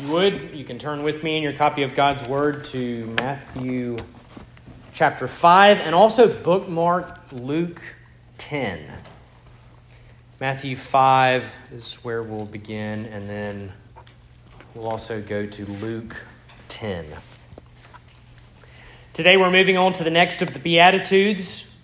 You would, you can turn with me in your copy of God's Word to Matthew chapter 5 and also bookmark Luke 10. Matthew 5 is where we'll begin, and then we'll also go to Luke 10. Today we're moving on to the next of the Beatitudes,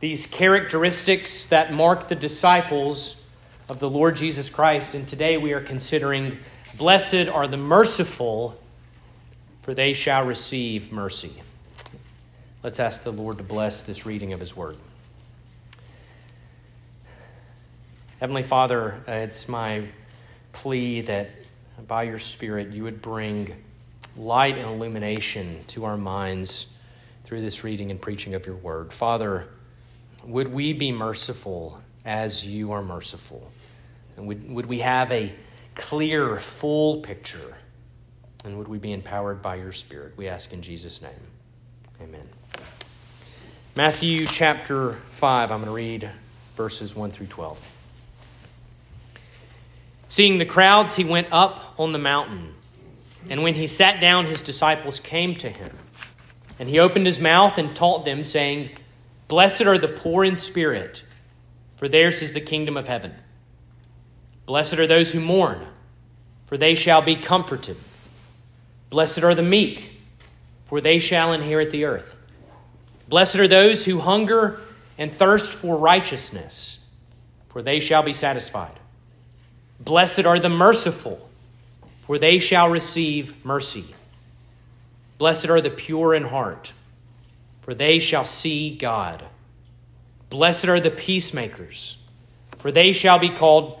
these characteristics that mark the disciples of the Lord Jesus Christ. And today we are considering Blessed are the merciful, for they shall receive mercy. Let's ask the Lord to bless this reading of His Word. Heavenly Father, uh, it's my plea that by your Spirit you would bring light and illumination to our minds through this reading and preaching of your Word. Father, would we be merciful as you are merciful? And would, would we have a clear, full picture. And would we be empowered by your Spirit? We ask in Jesus' name. Amen. Matthew chapter 5, I'm going to read verses 1 through 12. Seeing the crowds, he went up on the mountain. And when he sat down, his disciples came to him. And he opened his mouth and taught them, saying, Blessed are the poor in spirit, for theirs is the kingdom of heaven. Blessed are those who mourn, for they shall be comforted. Blessed are the meek, for they shall inherit the earth. Blessed are those who hunger and thirst for righteousness, for they shall be satisfied. Blessed are the merciful, for they shall receive mercy. Blessed are the pure in heart, for they shall see God. Blessed are the peacemakers, for they shall be called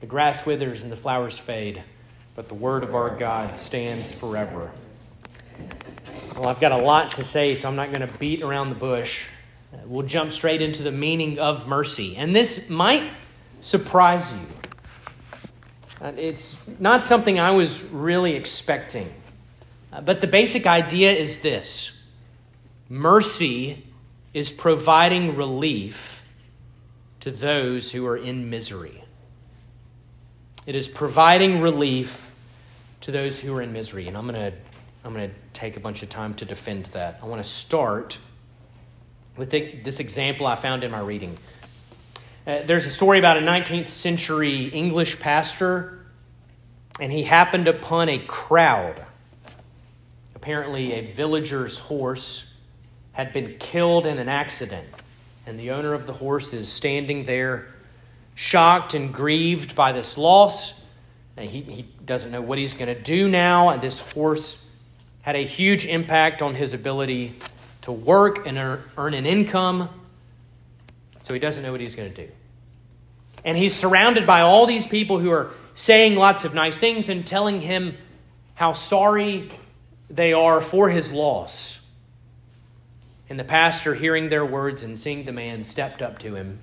The grass withers and the flowers fade, but the word of our God stands forever. Well, I've got a lot to say, so I'm not going to beat around the bush. We'll jump straight into the meaning of mercy. And this might surprise you. Uh, it's not something I was really expecting. Uh, but the basic idea is this mercy is providing relief to those who are in misery. It is providing relief to those who are in misery. And I'm going to I'm going to take a bunch of time to defend that. I want to start with this example I found in my reading. Uh, there's a story about a 19th century English pastor, and he happened upon a crowd. Apparently, a villager's horse had been killed in an accident, and the owner of the horse is standing there shocked and grieved by this loss. And he, he doesn't know what he's going to do now. And this horse had a huge impact on his ability to work and earn an income. So he doesn't know what he's going to do. And he's surrounded by all these people who are saying lots of nice things and telling him how sorry they are for his loss. And the pastor, hearing their words and seeing the man, stepped up to him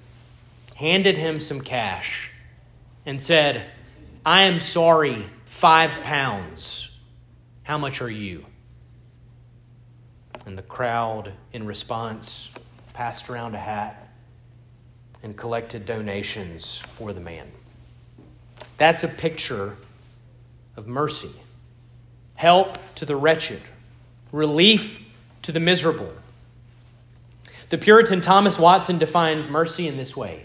handed him some cash, and said, I am sorry, five pounds. How much are you? And the crowd, in response, passed around a hat and collected donations for the man. That's a picture of mercy help to the wretched, relief to the miserable. The Puritan Thomas Watson defined mercy in this way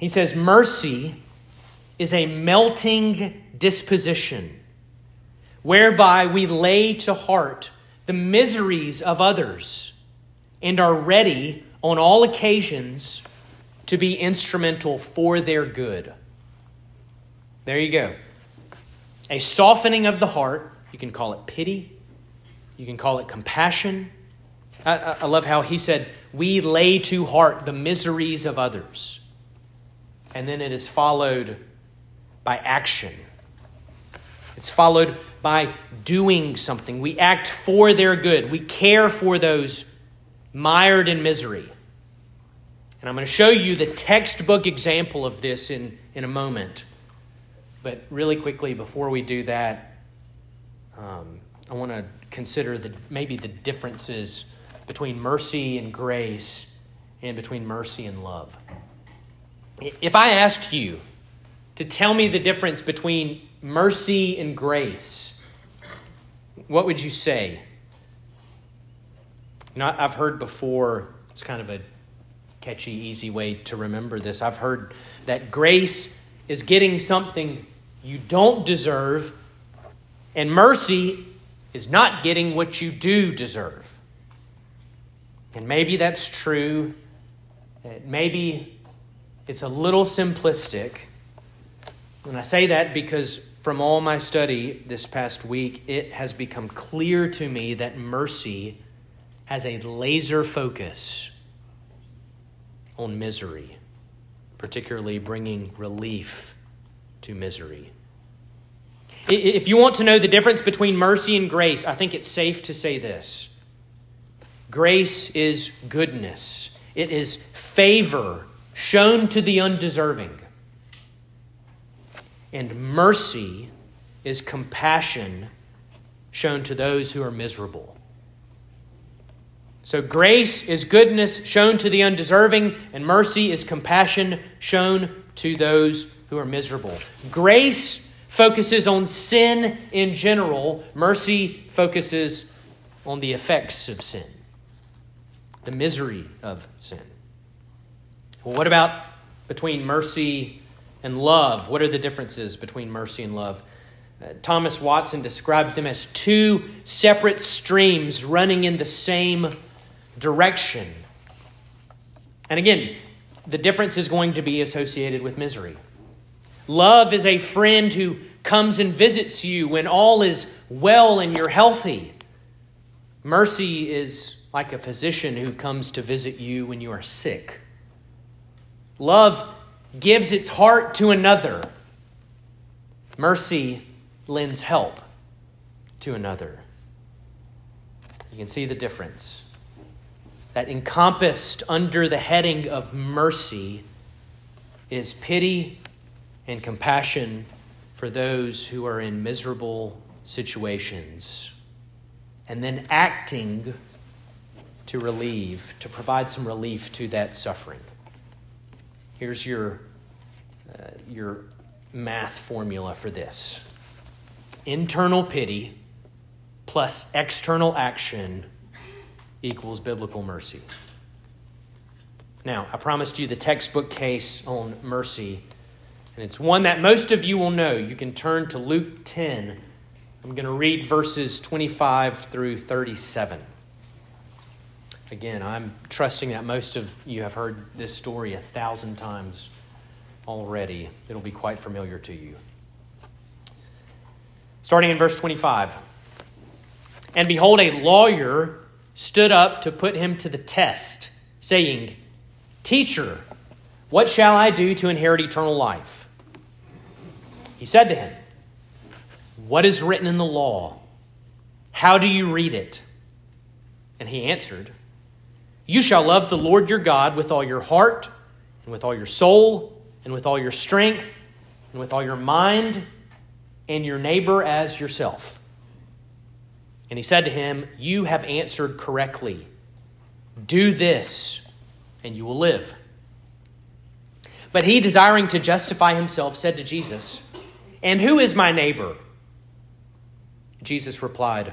he says, Mercy is a melting disposition whereby we lay to heart the miseries of others and are ready on all occasions to be instrumental for their good. There you go. A softening of the heart. You can call it pity. You can call it compassion. I, I, love how he said, We lay to heart the miseries of others and then it is followed by action. It's followed by doing something. We act for their good. We care for those mired in misery. And I'm going to show you the textbook example of this in, in a moment. But really quickly, before we do that, um, I want to consider the, maybe the differences between mercy and grace and between mercy and love. If I asked you to tell me the difference between mercy and grace, what would you say? Know, I've heard before, it's kind of a catchy, easy way to remember this. I've heard that grace is getting something you don't deserve, and mercy is not getting what you do deserve. And maybe that's true. Maybe it's a little simplistic. And I say that because from all my study this past week, it has become clear to me that mercy has a laser focus on misery, particularly bringing relief to misery. If you want to know the difference between mercy and grace, I think it's safe to say this grace is goodness, it is favor shown to the undeserving. And mercy is compassion shown to those who are miserable. So, grace is goodness shown to the undeserving, and mercy is compassion shown to those who are miserable. Grace focuses on sin in general, mercy focuses on the effects of sin, the misery of sin. Well, what about between mercy and love? What are the differences between mercy and love? Uh, Thomas Watson described them as two separate streams running in the same direction. And again, the difference is going to be associated with misery. Love is a friend who comes and visits you when all is well and you're healthy. Mercy is like a physician who comes to visit you when you are sick. Love gives its heart to another. Mercy lends help to another. You can see the difference that encompassed under the heading of mercy is pity and compassion for those who are in miserable situations, and then acting to relieve, to provide some relief to that suffering. Here's your, uh, your math formula for this internal pity plus external action equals biblical mercy. Now, I promised you the textbook case on mercy, and it's one that most of you will know. You can turn to Luke 10. I'm going to read verses 25 through 37. Again, I'm trusting that most of you have heard this story a thousand times already. It'll be quite familiar to you. Starting in verse 25. And behold, a lawyer stood up to put him to the test, saying, Teacher, what shall I do to inherit eternal life? He said to him, What is written in the law? How do you read it? And he answered, You shall love the Lord your God with all your heart, and with all your soul, and with all your strength, and with all your mind, and your neighbor as yourself. And he said to him, You have answered correctly. Do this, and you will live. But he, desiring to justify himself, said to Jesus, And who is my neighbor? Jesus replied,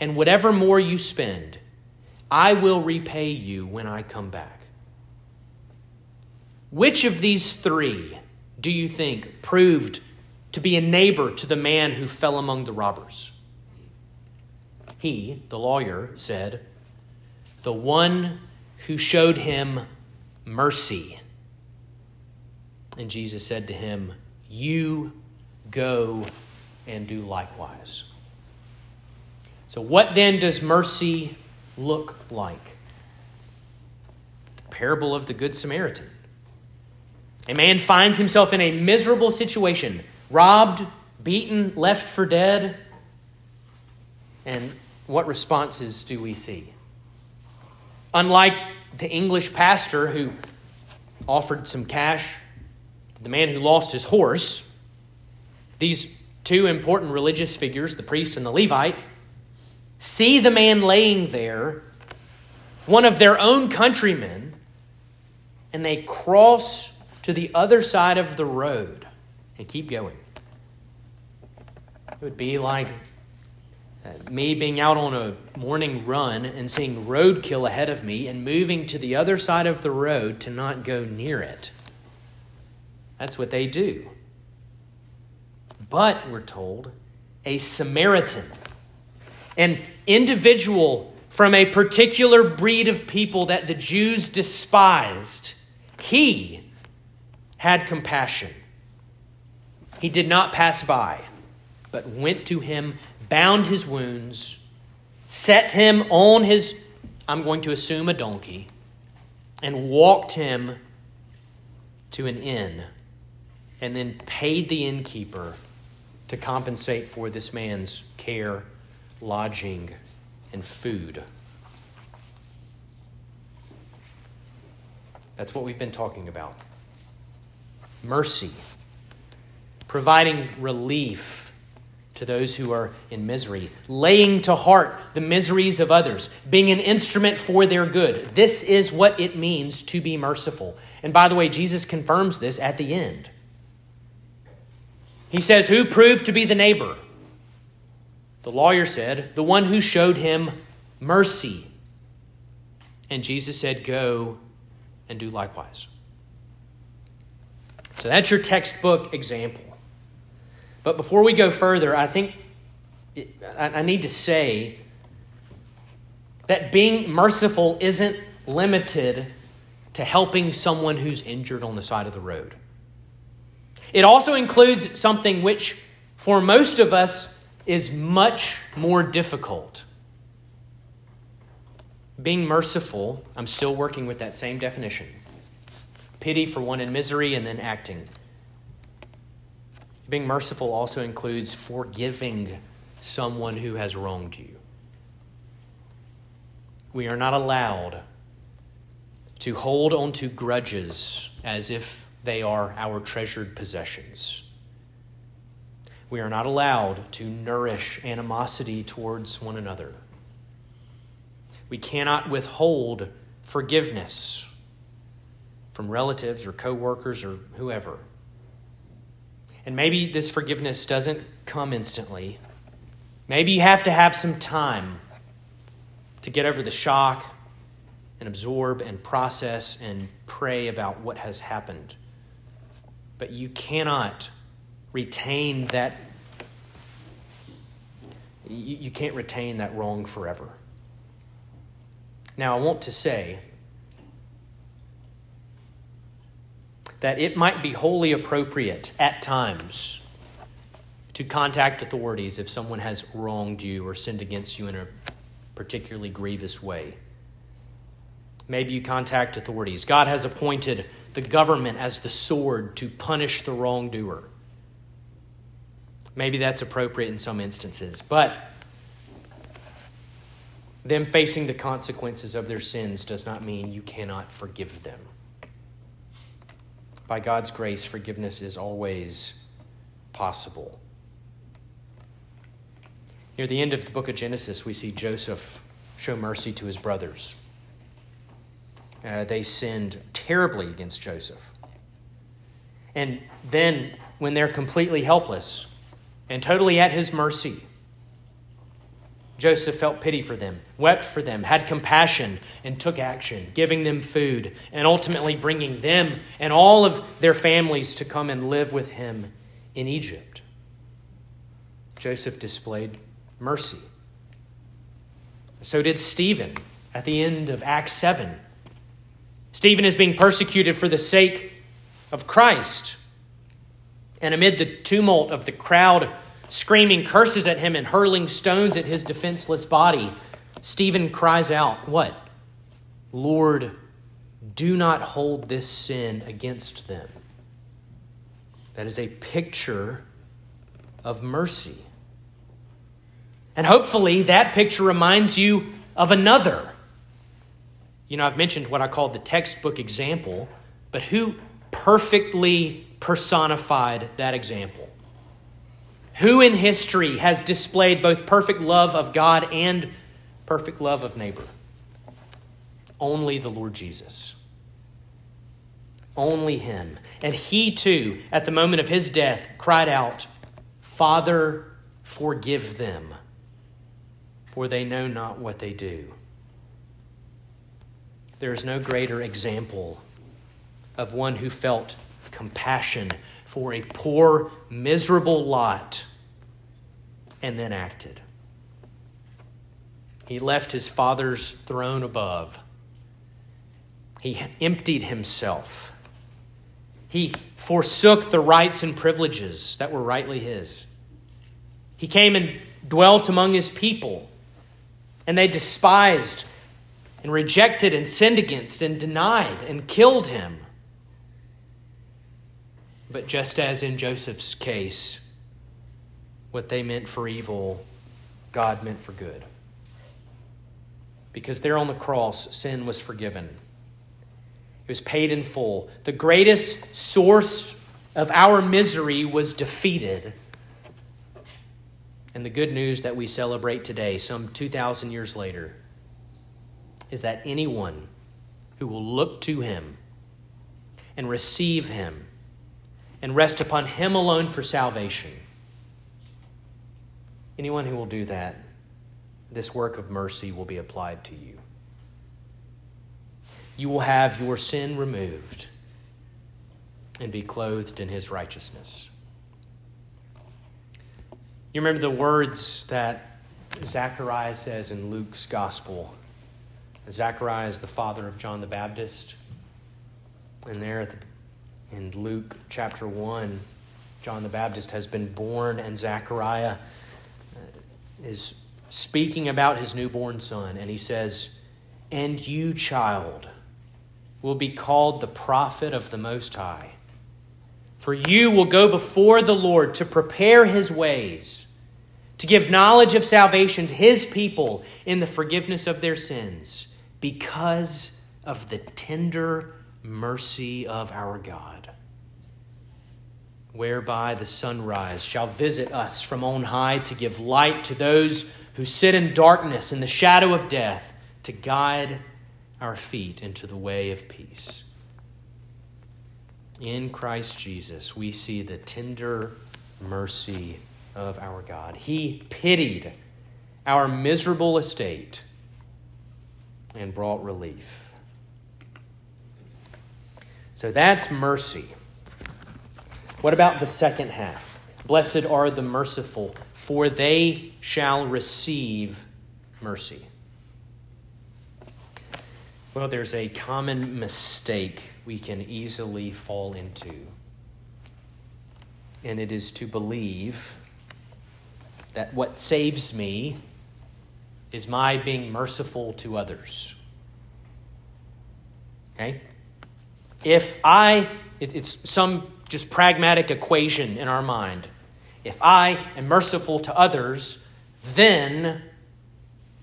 and whatever more you spend, I will repay you when I come back. Which of these three do you think proved to be a neighbor to the man who fell among the robbers? He, the lawyer, said, The one who showed him mercy. And Jesus said to him, You go and do likewise. So, what then does mercy look like? The parable of the Good Samaritan. A man finds himself in a miserable situation, robbed, beaten, left for dead. And what responses do we see? Unlike the English pastor who offered some cash the man who lost his horse, these two important religious figures, the priest and the Levite, see the man laying there, one of their own countrymen, and they cross to the other side of the road and keep going. It would be like uh, me being out on a morning run and seeing roadkill ahead of me and moving to the other side of the road to not go near it. That's what they do. But, we're told, a Samaritan, an individual from a particular breed of people that the Jews despised, he had compassion. He did not pass by, but went to him bound his wounds, set him on his, I'm going to assume, a donkey, and walked him to an inn, and then paid the innkeeper to compensate for this man's care, lodging, and food. That's what we've been talking about. Mercy, providing relief to those who are in misery, laying to heart the miseries of others, being an instrument for their good. This is what it means to be merciful. And by the way, Jesus confirms this at the end. He says, Who proved to be the neighbor? The lawyer said, The one who showed him mercy. And Jesus said, Go and do likewise. So that's your textbook example. But before we go further, I think it, I, I need to say that being merciful isn't limited to helping someone who's injured on the side of the road. It also includes something which, for most of us, is much more difficult. Being merciful, I'm still working with that same definition pity for one in misery and then acting. Being merciful also includes forgiving someone who has wronged you. We are not allowed to hold on to grudges as if they are our treasured possessions. We are not allowed to nourish animosity towards one another. We cannot withhold forgiveness from relatives or coworkers or whoever. And maybe this forgiveness doesn't come instantly. Maybe you have to have some time to get over the shock and absorb and process and pray about what has happened. But you cannot retain that you, you can't retain that wrong forever. Now, I want to say that it might be wholly appropriate at times to contact authorities if someone has wronged you or sinned against you in a particularly grievous way. Maybe you contact authorities. God has appointed the government as the sword to punish the wrongdoer. Maybe that's appropriate in some instances, but them facing the consequences of their sins does not mean you cannot forgive them by God's grace, forgiveness is always possible. Near the end of the book of Genesis, we see Joseph show mercy to his brothers. Uh, they sinned terribly against Joseph. And then, when they're completely helpless and totally at his mercy, Joseph felt pity for them, wept for them, had compassion, and took action, giving them food, and ultimately bringing them and all of their families to come and live with him in Egypt. Joseph displayed mercy. So did Stephen at the end of Acts 7. Stephen is being persecuted for the sake of Christ. And amid the tumult of the crowd screaming curses at him and hurling stones at his defenseless body, Stephen cries out, What? Lord, do not hold this sin against them. That is a picture of mercy. And hopefully, that picture reminds you of another. You know, I've mentioned what I call the textbook example, but who perfectly personified that example? Who in history has displayed both perfect love of God and perfect love of neighbor? Only the Lord Jesus. Only Him. And He too, at the moment of His death, cried out, Father, forgive them, for they know not what they do. There is no greater example of one who felt compassion for a poor, miserable lot and then acted. He left his father's throne above. He emptied himself. He forsook the rights and privileges that were rightly his. He came and dwelt among his people, and they despised and rejected and sinned against and denied and killed him. But just as in Joseph's case, what they meant for evil, God meant for good. Because there on the cross, sin was forgiven. It was paid in full. The greatest source of our misery was defeated. And the good news that we celebrate today, some 2,000 years later, is that anyone who will look to him and receive him and rest upon him alone for salvation Anyone who will do that, this work of mercy will be applied to you. You will have your sin removed and be clothed in his righteousness. You remember the words that Zechariah says in Luke's gospel. Zechariah is the father of John the Baptist. And there at the, in Luke chapter 1, John the Baptist has been born, and Zechariah uh, is speaking about his newborn son, and he says, And you, child, will be called the prophet of the Most High. For you will go before the Lord to prepare his ways, to give knowledge of salvation to his people in the forgiveness of their sins, because of the tender mercy of our God whereby the sunrise shall visit us from on high to give light to those who sit in darkness in the shadow of death, to guide our feet into the way of peace. In Christ Jesus, we see the tender mercy of our God. He pitied our miserable estate and brought relief. So that's mercy. What about the second half? Blessed are the merciful, for they shall receive mercy. Well, there's a common mistake we can easily fall into, and it is to believe that what saves me is my being merciful to others. Okay? If I, it, it's some just pragmatic equation in our mind. If I am merciful to others, then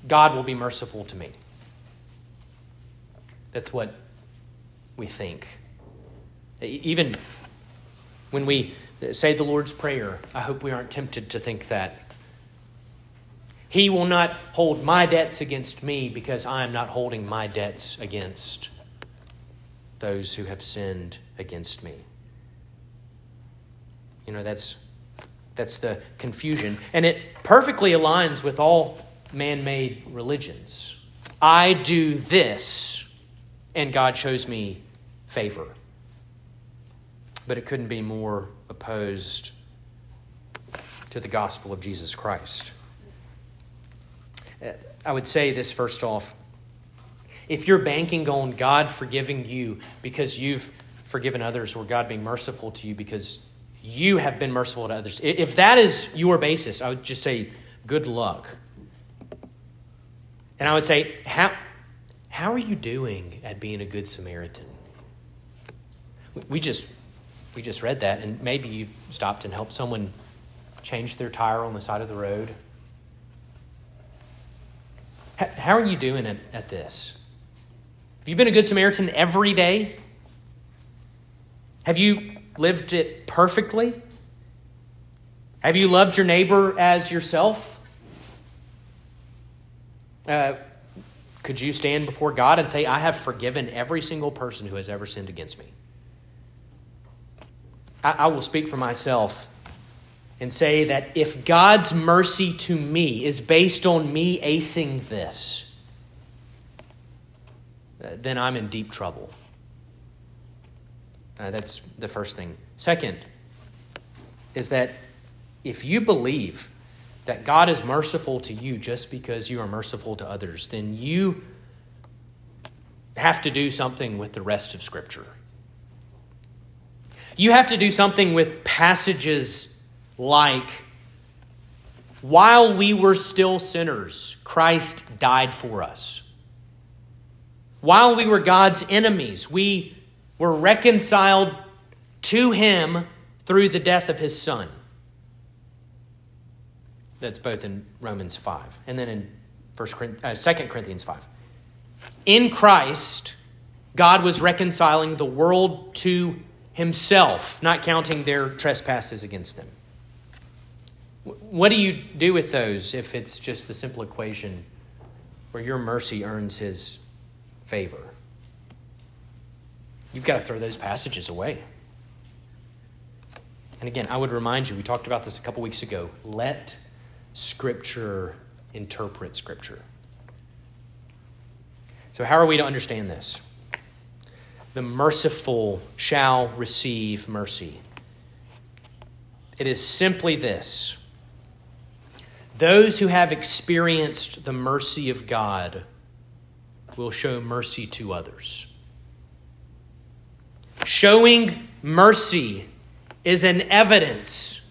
God will be merciful to me. That's what we think. Even when we say the Lord's Prayer, I hope we aren't tempted to think that. He will not hold my debts against me because I am not holding my debts against those who have sinned against me. You know, that's, that's the confusion. And it perfectly aligns with all man made religions. I do this, and God shows me favor. But it couldn't be more opposed to the gospel of Jesus Christ. Uh, I would say this first off. If you're banking on God forgiving you because you've forgiven others, or God being merciful to you because you have been merciful to others, if that is your basis, I would just say good luck. And I would say, how, how are you doing at being a good Samaritan? We just, we just read that, and maybe you've stopped and helped someone change their tire on the side of the road. How are you doing at, at this? Have you been a good Samaritan every day? Have you lived it perfectly? Have you loved your neighbor as yourself? Uh, could you stand before God and say, I have forgiven every single person who has ever sinned against me? I, I will speak for myself and say that if God's mercy to me is based on me acing this, uh, then I'm in deep trouble. Uh, that's the first thing. Second, is that if you believe that God is merciful to you just because you are merciful to others, then you have to do something with the rest of Scripture. You have to do something with passages like, while we were still sinners, Christ died for us. While we were God's enemies, we were reconciled to Him through the death of His Son. That's both in Romans 5 and then in 1 uh, 2 Corinthians 5. In Christ, God was reconciling the world to Himself, not counting their trespasses against them. What do you do with those if it's just the simple equation where your mercy earns his favor? You've got to throw those passages away. And again, I would remind you, we talked about this a couple weeks ago. Let Scripture interpret Scripture. So, how are we to understand this? The merciful shall receive mercy. It is simply this those who have experienced the mercy of God will show mercy to others. Showing mercy is an evidence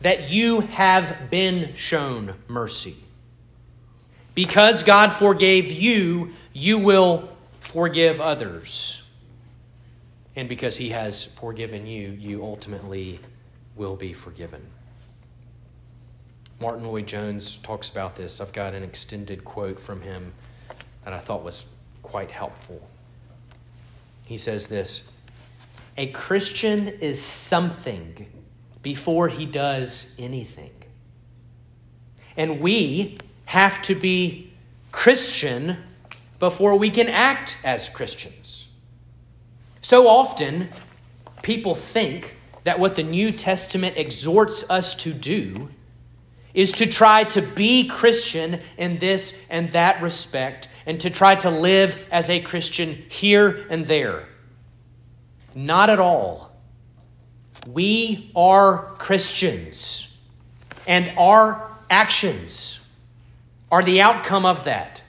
that you have been shown mercy. Because God forgave you, you will forgive others. And because He has forgiven you, you ultimately will be forgiven. Martyn Lloyd-Jones talks about this. I've got an extended quote from him that I thought was quite helpful. He says this A Christian is something before he does anything. And we have to be Christian before we can act as Christians. So often, people think that what the New Testament exhorts us to do is to try to be Christian in this and that respect and to try to live as a Christian here and there. Not at all. We are Christians, and our actions are the outcome of that.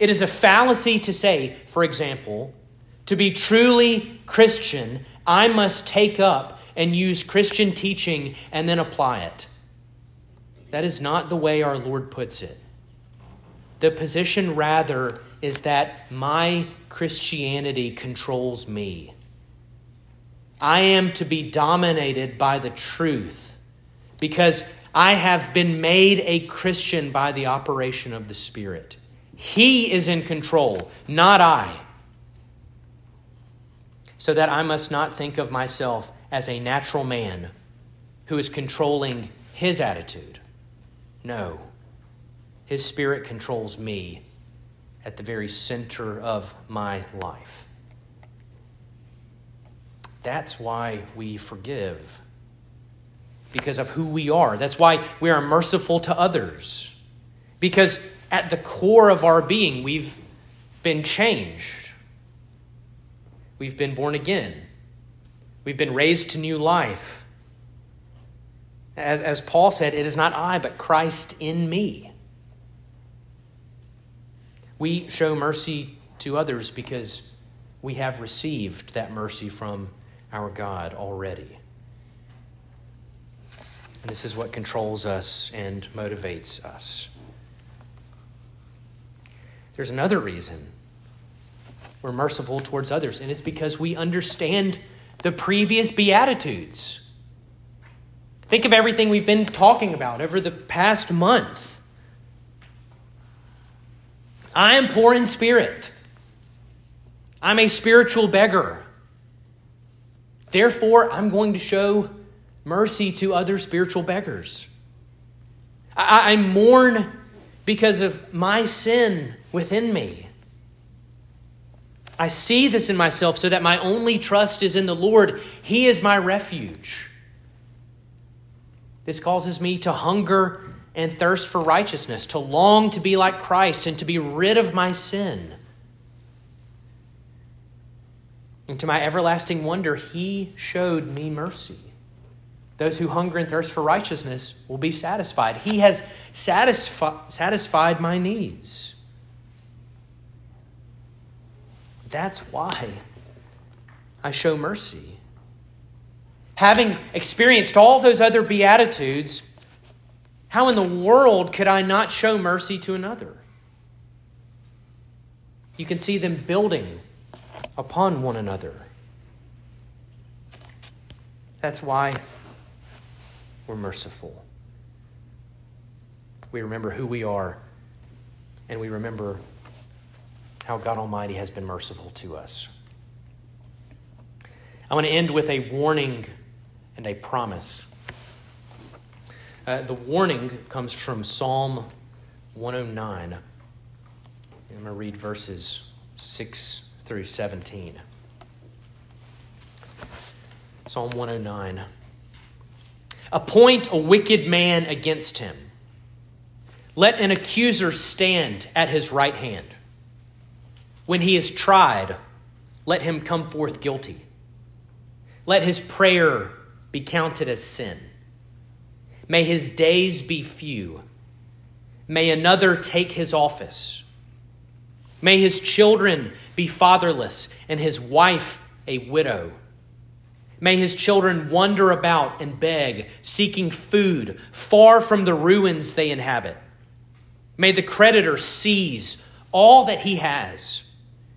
It is a fallacy to say, for example, to be truly Christian, I must take up and use Christian teaching and then apply it. That is not the way our Lord puts it. The position, rather, is that my Christianity controls me. I am to be dominated by the truth because I have been made a Christian by the operation of the Spirit. He is in control, not I. So that I must not think of myself as a natural man who is controlling his attitude. No. His Spirit controls me at the very center of my life. That's why we forgive, because of who we are. That's why we are merciful to others, because at the core of our being, we've been changed. We've been born again. We've been raised to new life. As, as Paul said, it is not I, but Christ in me. We show mercy to others because we have received that mercy from our God already. And this is what controls us and motivates us. There's another reason we're merciful towards others, and it's because we understand the previous Beatitudes. Think of everything we've been talking about over the past month. I am poor in spirit. I'm a spiritual beggar. Therefore, I'm going to show mercy to other spiritual beggars. I, I mourn because of my sin within me. I see this in myself so that my only trust is in the Lord. He is my refuge. This causes me to hunger and thirst for righteousness, to long to be like Christ and to be rid of my sin. And to my everlasting wonder, he showed me mercy. Those who hunger and thirst for righteousness will be satisfied. He has satisfi- satisfied my needs. That's why I show mercy. Having experienced all those other Beatitudes, how in the world could I not show mercy to another? You can see them building upon one another. That's why we're merciful. We remember who we are, and we remember how God Almighty has been merciful to us. I want to end with a warning and a promise. Uh, the warning comes from Psalm 109. I'm going to read verses 6 through 17. Psalm 109. Appoint a wicked man against him. Let an accuser stand at his right hand. When he is tried, let him come forth guilty. Let his prayer be counted as sin. May his days be few. May another take his office. May his children be fatherless and his wife a widow. May his children wander about and beg, seeking food far from the ruins they inhabit. May the creditor seize all that he has.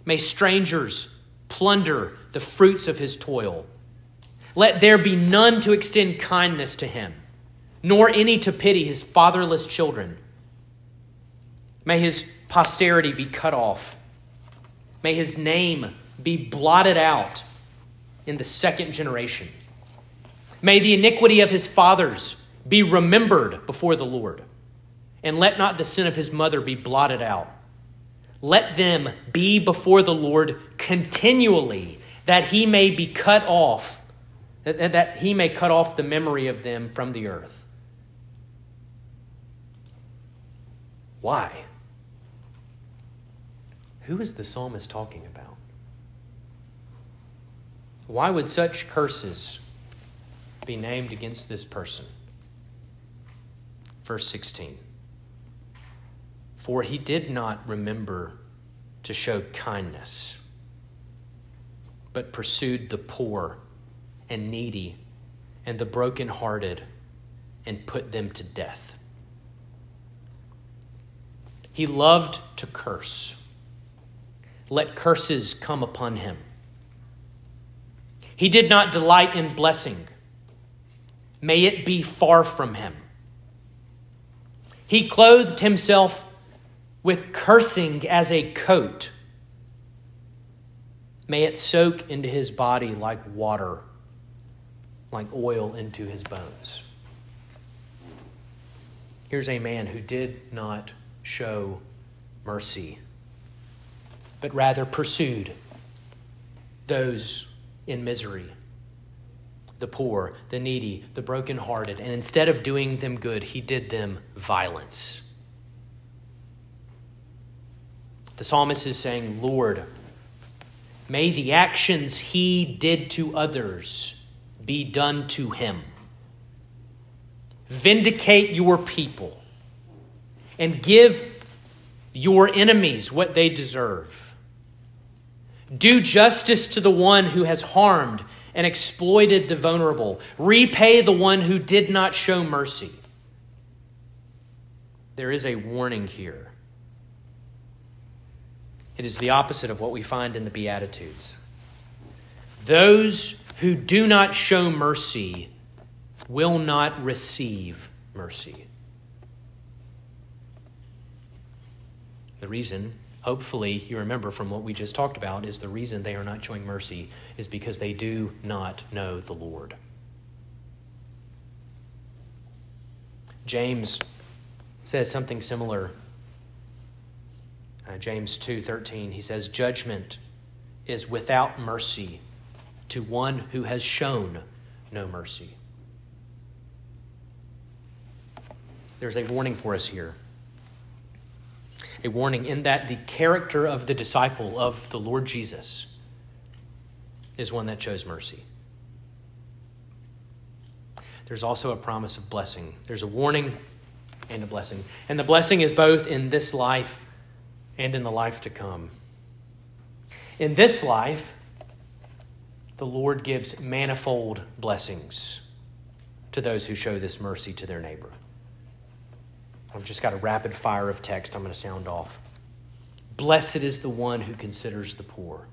May strangers plunder the fruits of his toil. Let there be none to extend kindness to him nor any to pity his fatherless children. May his posterity be cut off. May his name be blotted out in the second generation. May the iniquity of his fathers be remembered before the Lord, and let not the sin of his mother be blotted out. Let them be before the Lord continually, that he may be cut off, that he may cut off the memory of them from the earth. Why? Who is the psalmist talking about? Why would such curses be named against this person? Verse 16 For he did not remember to show kindness, but pursued the poor and needy and the brokenhearted and put them to death. He loved to curse. Let curses come upon him. He did not delight in blessing. May it be far from him. He clothed himself with cursing as a coat. May it soak into his body like water, like oil into his bones. Here's a man who did not show mercy, but rather pursued those in misery the poor, the needy, the brokenhearted, and instead of doing them good, he did them violence. The psalmist is saying, Lord, may the actions he did to others be done to him. Vindicate your people and give your enemies what they deserve. Do justice to the one who has harmed and exploited the vulnerable. Repay the one who did not show mercy. There is a warning here. It is the opposite of what we find in the Beatitudes. Those who do not show mercy will not receive mercy. The reason hopefully you remember from what we just talked about is the reason they are not showing mercy is because they do not know the Lord. James says something similar. Uh, James 2:13 he says judgment is without mercy to one who has shown no mercy. There's a warning for us here a warning in that the character of the disciple of the Lord Jesus is one that shows mercy. There's also a promise of blessing. There's a warning and a blessing. And the blessing is both in this life and in the life to come. In this life, the Lord gives manifold blessings to those who show this mercy to their neighbor. I've just got a rapid fire of text I'm going to sound off. Blessed is the one who considers the poor.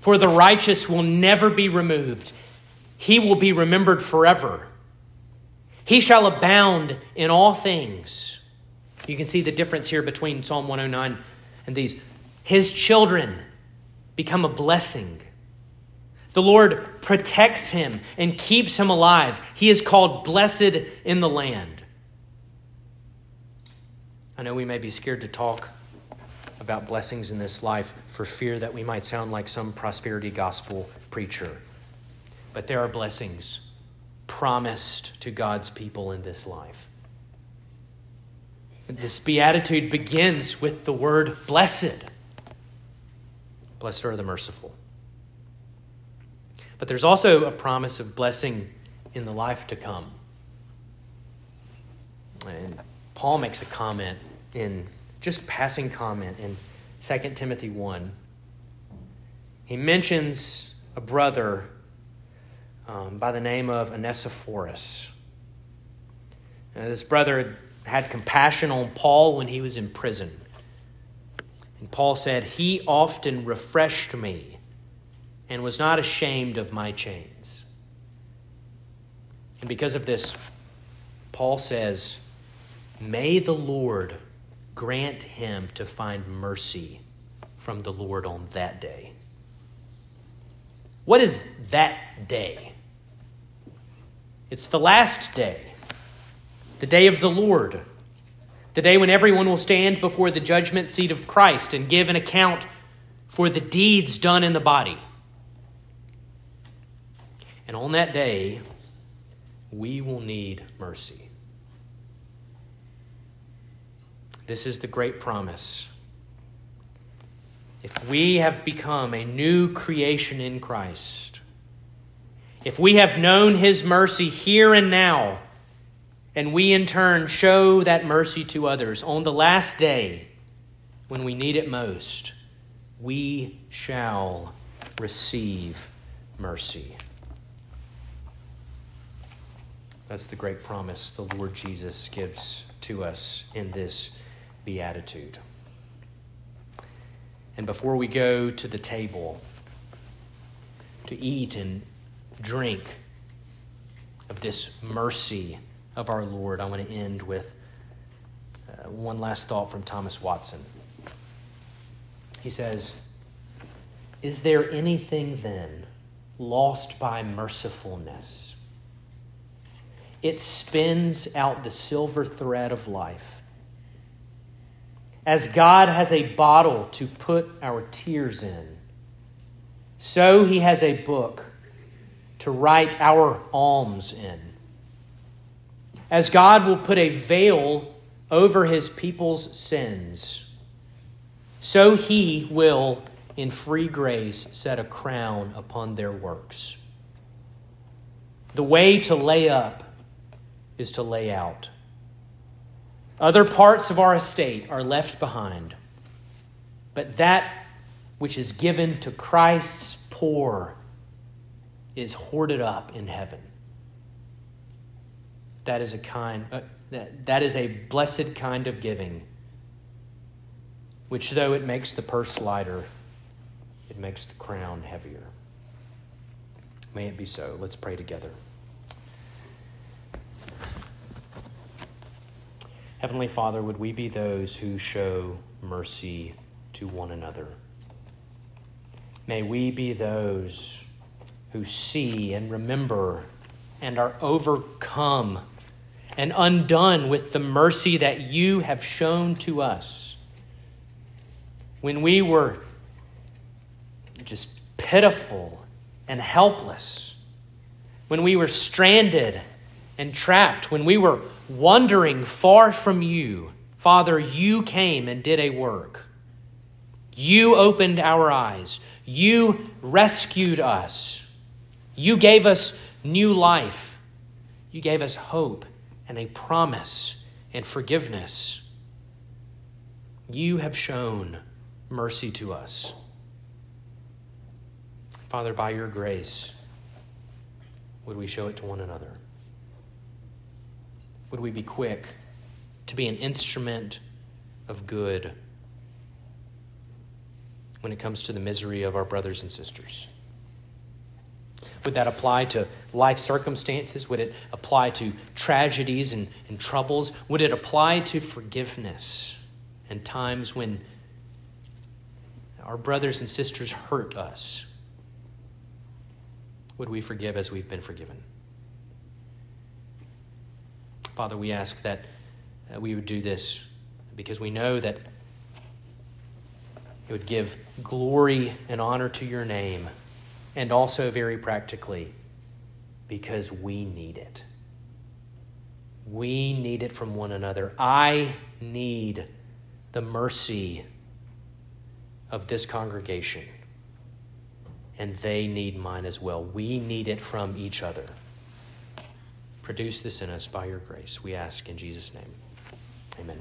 For the righteous will never be removed, he will be remembered forever. He shall abound in all things. You can see the difference here between Psalm 109 and these. His children become a blessing. The Lord protects him and keeps him alive. He is called blessed in the land. I know we may be scared to talk about blessings in this life for fear that we might sound like some prosperity gospel preacher. But there are blessings promised to God's people in this life. This beatitude begins with the word blessed. Blessed are the merciful. But there's also a promise of blessing in the life to come. And Paul makes a comment in just passing comment in 2 Timothy 1. He mentions a brother um, by the name of Onesiphorus. Now, this brother had compassion on Paul when he was in prison. And Paul said, He often refreshed me and was not ashamed of my chains. And because of this, Paul says, May the Lord grant him to find mercy from the Lord on that day. What is that day? It's the last day, the day of the Lord, the day when everyone will stand before the judgment seat of Christ and give an account for the deeds done in the body. And on that day, we will need mercy. This is the great promise. If we have become a new creation in Christ, if we have known His mercy here and now, and we in turn show that mercy to others on the last day when we need it most, we shall receive mercy. That's the great promise the Lord Jesus gives to us in this beatitude. And before we go to the table to eat and drink of this mercy of our Lord, I want to end with uh, one last thought from Thomas Watson. He says, Is there anything then lost by mercifulness? It spins out the silver thread of life as God has a bottle to put our tears in, so he has a book to write our alms in. As God will put a veil over his people's sins, so he will, in free grace, set a crown upon their works. The way to lay up is to lay out. Other parts of our estate are left behind, but that which is given to Christ's poor is hoarded up in heaven. That is a kind uh, that, that is a blessed kind of giving which though it makes the purse lighter it makes the crown heavier. May it be so. Let's pray together. Heavenly Father, would we be those who show mercy to one another? May we be those who see and remember and are overcome and undone with the mercy that you have shown to us. When we were just pitiful and helpless, when we were stranded and trapped, when we were wandering far from you, Father, you came and did a work. You opened our eyes. You rescued us. You gave us new life. You gave us hope and a promise and forgiveness. You have shown mercy to us. Father, by your grace, would we show it to one another? Would we be quick to be an instrument of good when it comes to the misery of our brothers and sisters? Would that apply to life circumstances? Would it apply to tragedies and, and troubles? Would it apply to forgiveness and times when our brothers and sisters hurt us? Would we forgive as we've been forgiven? Father, we ask that uh, we would do this because we know that it would give glory and honor to your name, and also very practically, because we need it. We need it from one another. I need the mercy of this congregation, and they need mine as well. We need it from each other. Produce this in us by your grace. We ask in Jesus' name. Amen.